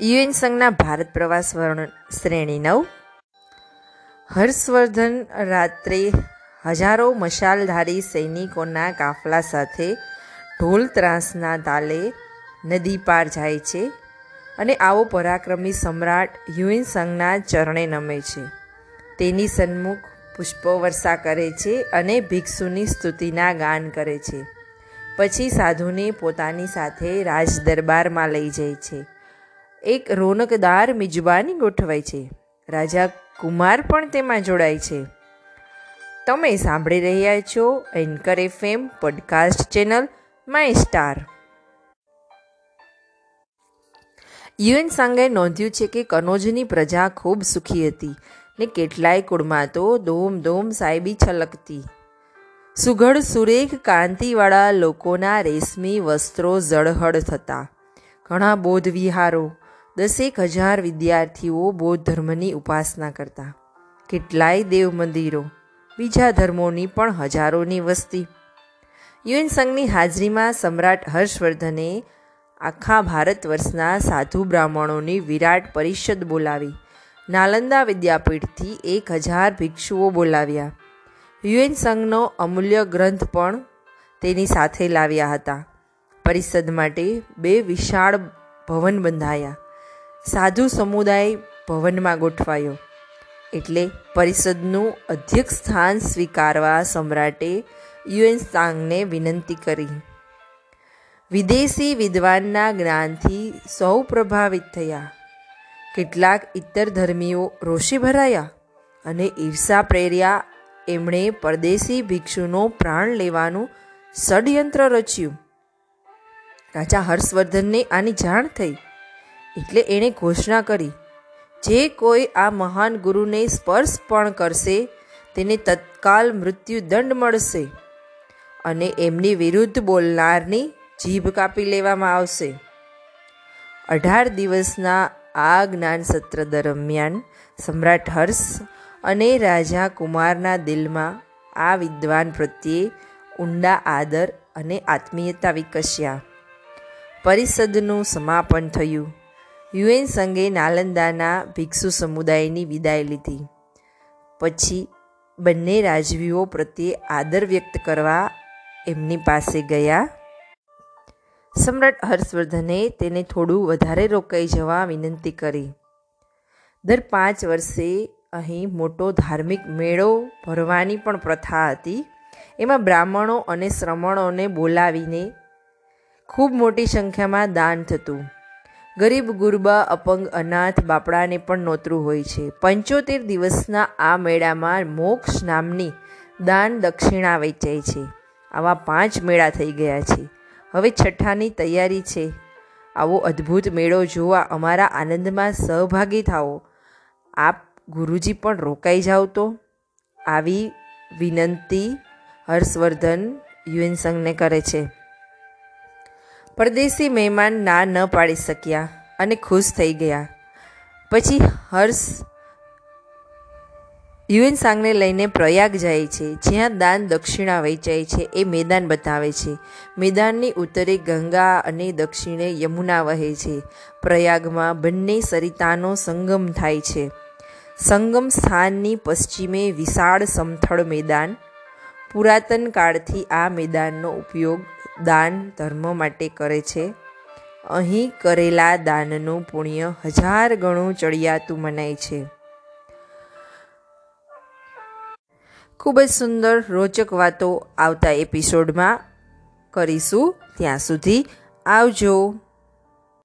UN સંઘના ભારત પ્રવાસ વર્ણન શ્રેણી નવ. હર્ષવર્ધન રાત્રે હજારો મશાલધારી સૈનિકોના કાફલા સાથે ઢોલ ત્રાસના તાલે નદી પાર જાય છે અને આવો પરાક્રમી સમ્રાટ યુએન સંઘના ચરણે નમે છે. તેની સન્મુખ પુષ્પો વર્ષા કરે છે અને ભિક્ષુની સ્તુતિના ગાન કરે છે. પછી સાધુને પોતાની સાથે રાજ દરબારમાં લઈ જાય છે. એક રોનકદાર મિજબાની ગોઠવાય છે. રાજા કુમાર પણ તેમાં જોડાય છે. તમે સાંભળી રહ્યા છો anchor FM podcast channel my star. UN સાંગે નોંધ્યું છે કે કનોજની પ્રજા ખૂબ સુખી હતી ને કેટલાય કુળમાં તો ધોમ ધોમ સાહેબી છલકતી. સુઘડ સુરેખ કાંતિવાળા લોકોના રેશમી વસ્ત્રો ઝળહળ થતા. ઘણા બોધ વિહારો દસેક હજાર વિદ્યાર્થીઓ બૌદ્ધ ધર્મની ઉપાસના કરતા. કેટલાય દેવ મંદિરો, બીજા ધર્મોની પણ હજારોની વસ્તી. યુએન સંઘની હાજરીમાં સમ્રાટ હર્ષવર્ધને આખા ભારત વર્ષના સાધુ બ્રાહ્મણોની વિરાટ પરિષદ બોલાવી. નાલંદા વિદ્યાપીઠથી એક હજાર ભિક્ષુઓ બોલાવ્યા. યુએન સંઘનો અમૂલ્ય ગ્રંથ પણ તેની સાથે લાવ્યા હતા. પરિષદ માટે બે વિશાળ ભવન બંધાયા. સાધુ સમુદાય ભવનમાં ગોઠવાયો. એટલે પરિષદનું અધ્યક્ષ સ્થાન સ્વીકારવા સમ્રાટે યુએન સાંગને વિનંતી કરી. વિદેશી વિદ્વાનના જ્ઞાનથી સૌ પ્રભાવિત થયા. કેટલાક ઇતર ધર્મીઓ રોષે ભરાયા અને ઈર્ષા પ્રેર્યા. એમણે પરદેશી ભિક્ષુનો પ્રાણ લેવાનું ષડયંત્ર રચ્યું. રાજા હર્ષવર્ધનને આની જાણ થઈ. એટલે એણે ઘોષણા કરી, જે કોઈ આ મહાન ગુરુને સ્પર્શ પણ કરશે, તેને તત્કાલ મૃત્યુદંડ મળશે અને એમની વિરુદ્ધ બોલનારની જીભ કાપી લેવામાં આવશે. અઢાર દિવસના આ જ્ઞાન સત્ર દરમિયાન સમ્રાટ હર્ષ અને રાજા કુમારના દિલમાં આ વિદ્વાન પ્રત્યે ઊંડા આદર અને આત્મીયતા વિકસ્યા. પરિષદનું સમાપન થયું. યુએન સંઘે નાલંદાના ભિક્ષુ સમુદાયની વિદાય લીધી. પછી બંને રાજવીઓ પ્રત્યે આદર વ્યક્ત કરવા એમની પાસે ગયા. સમ્રાટ હર્ષવર્ધને તેને થોડું વધારે રોકાઈ જવા વિનંતી કરી. દર પાંચ વર્ષે અહીં મોટો ધાર્મિક મેળો ભરવાની પણ પ્રથા હતી. એમાં બ્રાહ્મણો અને શ્રમણોને બોલાવીને ખૂબ મોટી સંખ્યામાં દાન થતું. ગરીબ, ગુરબા, અપંગ, અનાથ બાપડાને પણ નોતરું હોય છે. પંચોતેર દિવસના આ મેળામાં મોક્ષ નામની દાન દક્ષિણા વેચાય છે. આવા પાંચ મેળા થઈ ગયા છે. હવે છઠ્ઠાની તૈયારી છે. આવો અદ્ભુત મેળો જોવા અમારા આનંદમાં સહભાગી થાઓ. આપ ગુરુજી પણ રોકાઈ જાઓ તો. આવી વિનંતી હર્ષવર્ધન યુએન સંઘને કરે છે. પરદેશી મહેમાન ના ન પાડી શક્યા અને ખુશ થઈ ગયા. પછી હર્ષ યુએન સાંગને લઈને પ્રયાગ જાય છે, જ્યાં દાન દક્ષિણા વેચાય છે, એ મેદાન બતાવે છે. મેદાનની ઉત્તરે ગંગા અને દક્ષિણે યમુના વહે છે. પ્રયાગમાં બંને સરિતાનો સંગમ થાય છે. સંગમ સ્થાનની પશ્ચિમે વિશાળ સમથળ મેદાન. પુરાતન કાળથી આ મેદાનનો ઉપયોગ દાન ધર્મ માટે કરે છે. અહીં કરેલા દાનનું પુણ્ય હજાર ગણું ચડિયાતું મનાય છે. ખૂબ જ સુંદર રોચક વાતો આવતા એપિસોડમાં કરીશું. ત્યાં સુધી આવજો.